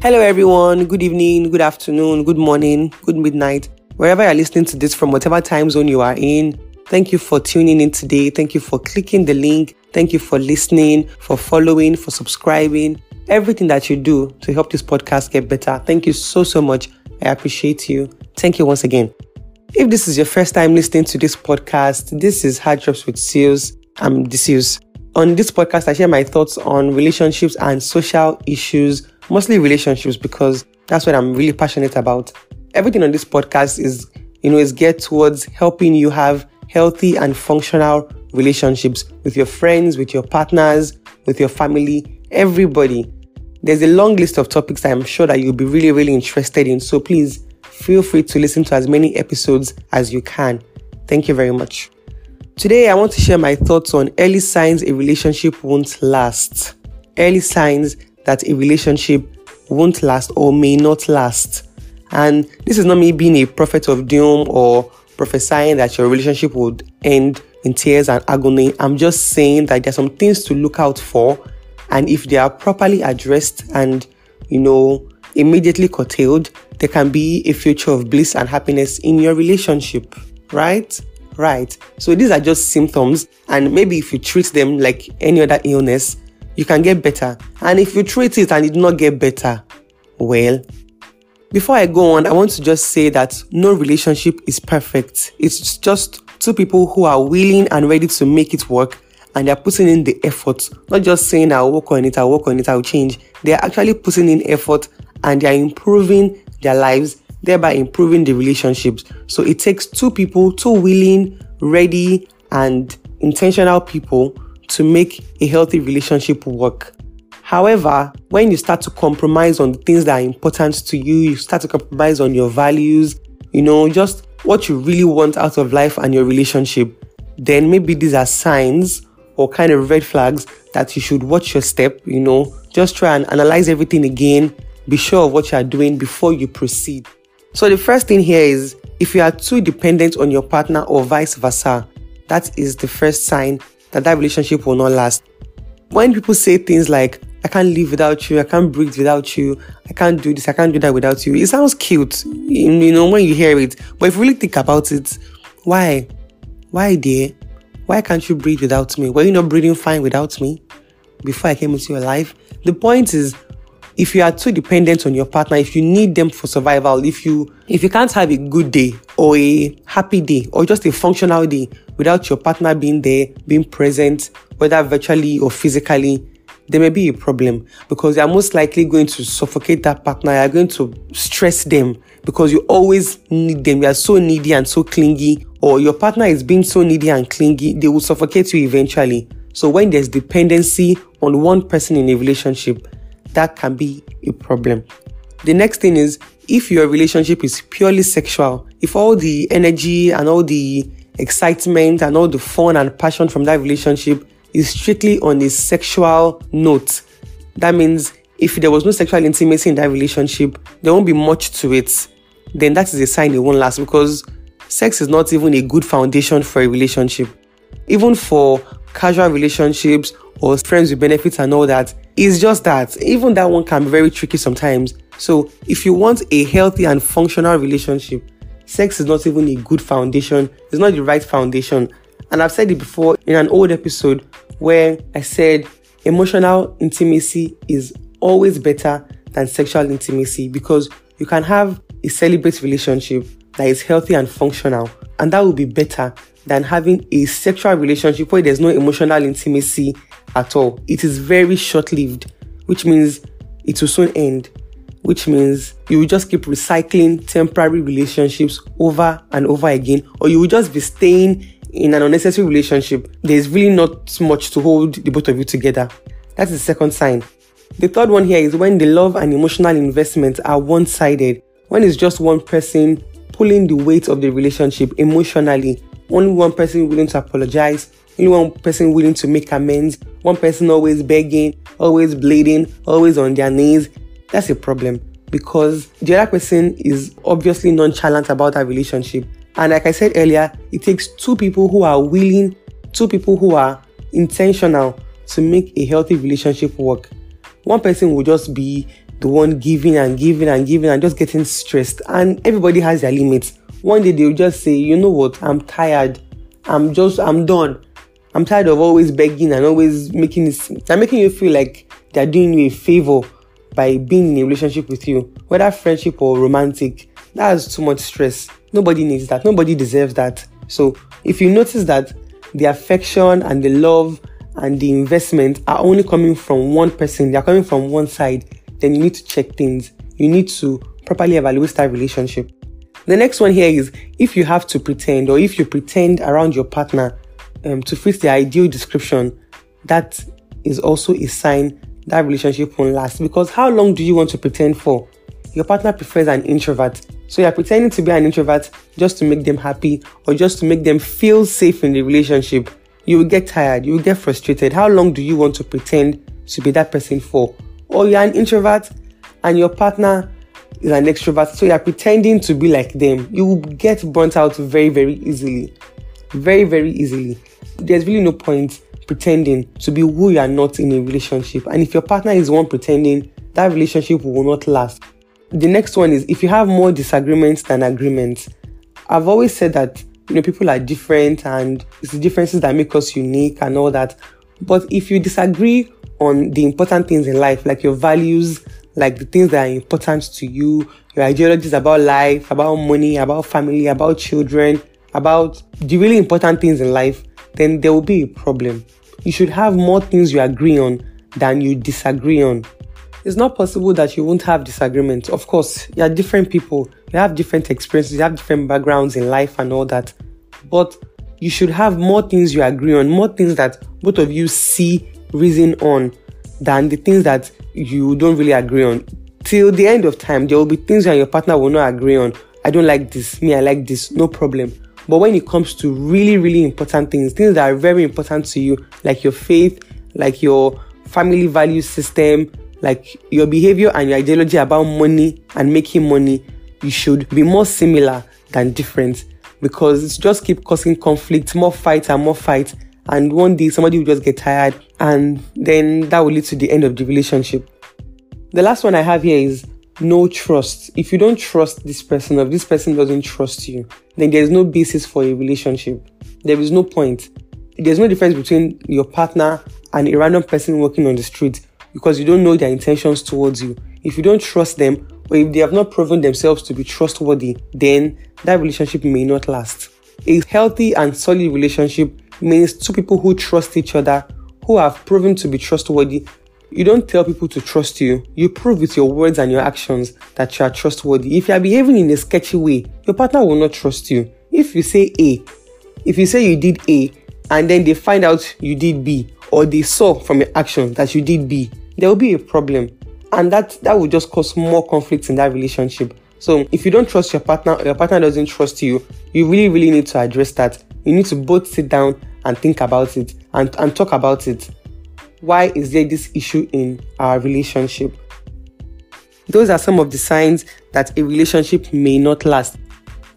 Hello, everyone. Good evening, good afternoon, good morning, good midnight. Wherever you're listening to this from, whatever time zone you are in, thank you for tuning in today. Thank you for clicking the link. Thank you for listening, for following, for subscribing, everything that you do to help this podcast get better. Thank you so, so much. I appreciate you. Thank you once again. If this is your first time listening to this podcast, this is Heart Drops with Seals. I'm Decius. On this podcast, I share my thoughts on relationships and social issues, mostly relationships, because that's what I'm really passionate about. Everything on this podcast is, you know, is geared towards helping you have healthy and functional relationships with your friends, with your partners, with your family, everybody. There's a long list of topics I'm sure that you'll be really, really interested in. So please feel free to listen to as many episodes as you can. Thank you very much. Today, I want to share my thoughts on early signs a relationship won't last. Early signs that a relationship won't last or may not last. And this is not me being a prophet of doom or prophesying that your relationship would end in tears and agony. I'm just saying that there's some things to look out for. And if they are properly addressed and, you know, immediately curtailed, there can be a future of bliss and happiness in your relationship, right? right. So these are just symptoms, and maybe if you treat them like any other illness, you can get better. And if you treat it and it did not get better, well, before I go on, I want to just say that no relationship is perfect. It's just two people who are willing and ready to make it work and they're putting in the effort, not just saying I'll work on it, I'll work on it, I'll change. They're actually putting in effort and they're improving their lives thereby improving the relationships. So it takes two people, two willing, ready, and intentional people to make a healthy relationship work. However, when you start to compromise on the things that are important to you, you start to compromise on your values, you know, just what you really want out of life and your relationship, then maybe these are signs or kind of red flags that you should watch your step, you know, just try and analyze everything again, be sure of what you are doing before you proceed. So, the first thing here is if you are too dependent on your partner or vice versa, that is the first sign that that relationship will not last. When people say things like, I can't live without you, I can't breathe without you, I can't do this, I can't do that without you, it sounds cute, you know, when you hear it. But if you really think about it, why? Why, dear? Why can't you breathe without me? Were you not breathing fine without me before I came into your life? The point is, if you are too dependent on your partner if you need them for survival if you if you can't have a good day or a happy day or just a functional day without your partner being there being present whether virtually or physically there may be a problem because you are most likely going to suffocate that partner. You are going to stress them because you always need them. You are so needy and so clingy or your partner is being so needy and clingy they will suffocate you eventually. So when there's dependency on one person in a relationship that can be a problem. The next thing is if your relationship is purely sexual, if all the energy and all the excitement and all the fun and passion from that relationship is strictly on a sexual note, that means if there was no sexual intimacy in that relationship, there won't be much to it. Then that is a sign it won't last because sex is not even a good foundation for a relationship. Even for casual relationships or friends with benefits and all that, it's just that even that one can be very tricky sometimes. So, if you want a healthy and functional relationship, sex is not even a good foundation, it's not the right foundation. And I've said it before in an old episode where I said emotional intimacy is always better than sexual intimacy because you can have a celibate relationship that is healthy and functional, and that will be better than having a sexual relationship where there's no emotional intimacy at all. It is very short lived, which means it will soon end, which means you will just keep recycling temporary relationships over and over again, or you will just be staying in an unnecessary relationship. There's really not much to hold the both of you together. That's the second sign. The third one here is when the love and emotional investment are one sided, when it's just one person pulling the weight of the relationship emotionally, only one person willing to apologize, only one person willing to make amends, one person always begging, always bleeding, always on their knees. That's a problem because the other person is obviously nonchalant about that relationship. And like I said earlier, it takes two people who are willing, two people who are intentional to make a healthy relationship work. One person will just be the one giving and giving and giving and just getting stressed. And everybody has their limits. One day they'll just say, you know what, I'm tired. I'm just, I'm done. I'm tired of always begging and always making this, I'm making you feel like they're doing you a favor by being in a relationship with you, whether friendship or romantic. That's too much stress. Nobody needs that. Nobody deserves that. So if you notice that the affection and the love and the investment are only coming from one person, they're coming from one side, then you need to check things. You need to properly evaluate that relationship. The next one here is if you have to pretend or if you pretend around your partner um, to fit the ideal description, that is also a sign that relationship won't last. Because how long do you want to pretend for? Your partner prefers an introvert. So you're pretending to be an introvert just to make them happy or just to make them feel safe in the relationship. You will get tired, you will get frustrated. How long do you want to pretend to be that person for? Or you're an introvert and your partner is an extrovert, so you're pretending to be like them. You will get burnt out very, very easily. Very, very easily. There's really no point pretending to be who you are not in a relationship. And if your partner is one pretending, that relationship will not last. The next one is if you have more disagreements than agreements. I've always said that you know people are different and it's the differences that make us unique and all that. But if you disagree on the important things in life, like your values, like the things that are important to you, your ideologies about life, about money, about family, about children, about the really important things in life, then there will be a problem. You should have more things you agree on than you disagree on. It's not possible that you won't have disagreements. Of course, you are different people, you have different experiences, you have different backgrounds in life and all that. But you should have more things you agree on, more things that both of you see reason on than the things that you don't really agree on. Till the end of time, there will be things that your partner will not agree on. I don't like this, me, I like this, no problem. But when it comes to really, really important things, things that are very important to you, like your faith, like your family value system, like your behavior and your ideology about money and making money, you should be more similar than different because it's just keep causing conflict, more fight and more fight. And one day somebody will just get tired and then that will lead to the end of the relationship. The last one I have here is no trust. If you don't trust this person, if this person doesn't trust you, then there's no basis for a relationship. There is no point. There's no difference between your partner and a random person walking on the street because you don't know their intentions towards you. If you don't trust them, or if they have not proven themselves to be trustworthy, then that relationship may not last. A healthy and solid relationship means two people who trust each other, who have proven to be trustworthy, you don't tell people to trust you. You prove with your words and your actions that you are trustworthy. If you are behaving in a sketchy way, your partner will not trust you. If you say A, if you say you did A and then they find out you did B, or they saw from your actions that you did B, there will be a problem. And that, that will just cause more conflict in that relationship. So if you don't trust your partner or your partner doesn't trust you, you really, really need to address that. You need to both sit down and think about it and, and talk about it why is there this issue in our relationship? Those are some of the signs that a relationship may not last.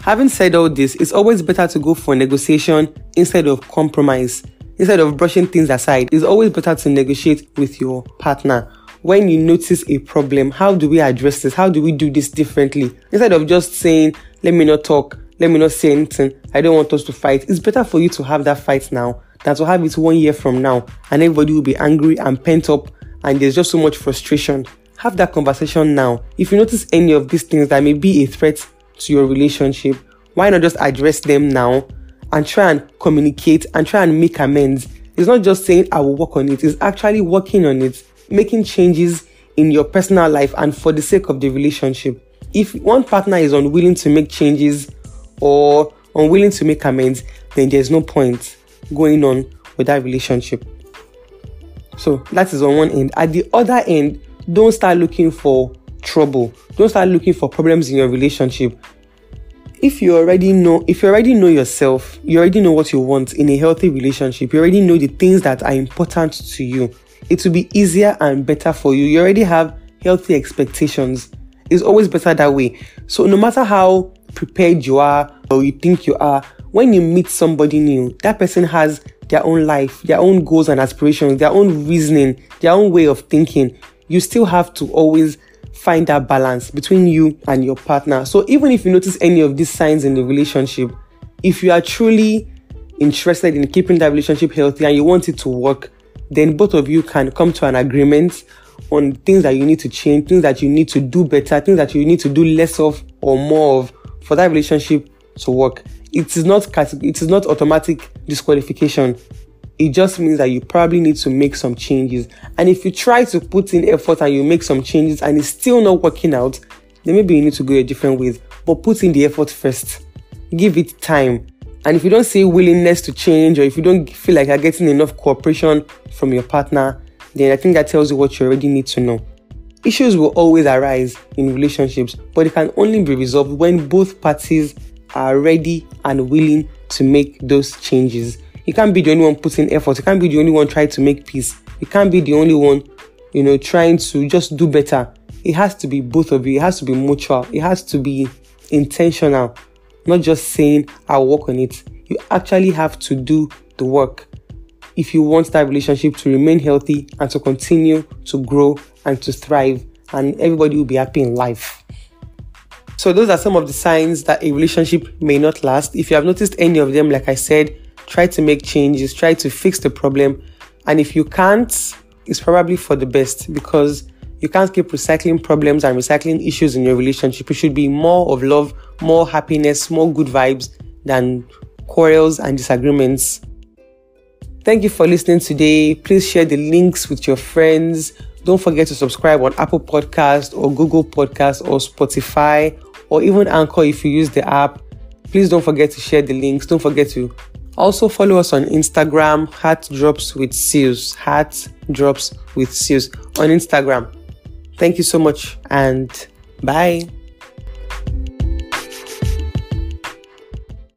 Having said all this, it's always better to go for negotiation instead of compromise. Instead of brushing things aside, it's always better to negotiate with your partner. When you notice a problem, how do we address this? How do we do this differently? Instead of just saying, let me not talk, let me not say anything, I don't want us to fight. It's better for you to have that fight now that will have it one year from now and everybody will be angry and pent up and there's just so much frustration. Have that conversation now. If you notice any of these things that may be a threat to your relationship, why not just address them now and try and communicate and try and make amends? It's not just saying I will work on it, it's actually working on it, making changes in your personal life and for the sake of the relationship. If one partner is unwilling to make changes or unwilling to make amends, then there's no point going on with that relationship. So that is on one end. At the other end, don't start looking for trouble. Don't start looking for problems in your relationship. If you already know, if you already know yourself, you already know what you want in a healthy relationship, you already know the things that are important to you, it will be easier and better for you. You already have healthy expectations. It's always better that way. So no matter how prepared you are or you think you are, when you meet somebody new, that person has their own life, their own goals and aspirations, their own reasoning, their own way of thinking. You still have to always find that balance between you and your partner. So even if you notice any of these signs in the relationship, if you are truly interested in keeping that relationship healthy and you want it to work, then both of you can come to an agreement on things that you need to change, things that you need to do better, things that you need to do less of or more of for that relationship to work. It is not it is not automatic disqualification. It just means that you probably need to make some changes. And if you try to put in effort and you make some changes and it's still not working out, then maybe you need to go a different way. But put in the effort first. Give it time. And if you don't see willingness to change or if you don't feel like you're getting enough cooperation from your partner, then I think that tells you what you already need to know. Issues will always arise in relationships, but it can only be resolved when both parties are ready and willing to make those changes. You can't be the only one putting effort. You can't be the only one trying to make peace. You can't be the only one, you know, trying to just do better. It has to be both of you. It has to be mutual. It has to be intentional. Not just saying, I'll work on it. You actually have to do the work if you want that relationship to remain healthy and to continue to grow and to thrive, and everybody will be happy in life. So, those are some of the signs that a relationship may not last. If you have noticed any of them, like I said, try to make changes, try to fix the problem. And if you can't, it's probably for the best because you can't keep recycling problems and recycling issues in your relationship. It should be more of love, more happiness, more good vibes than quarrels and disagreements. Thank you for listening today. Please share the links with your friends. Don't forget to subscribe on Apple Podcast or Google Podcast or Spotify or even Anchor if you use the app. Please don't forget to share the links. Don't forget to also follow us on Instagram, Heart Drops with Seals. Heart Drops with Seals on Instagram. Thank you so much and bye.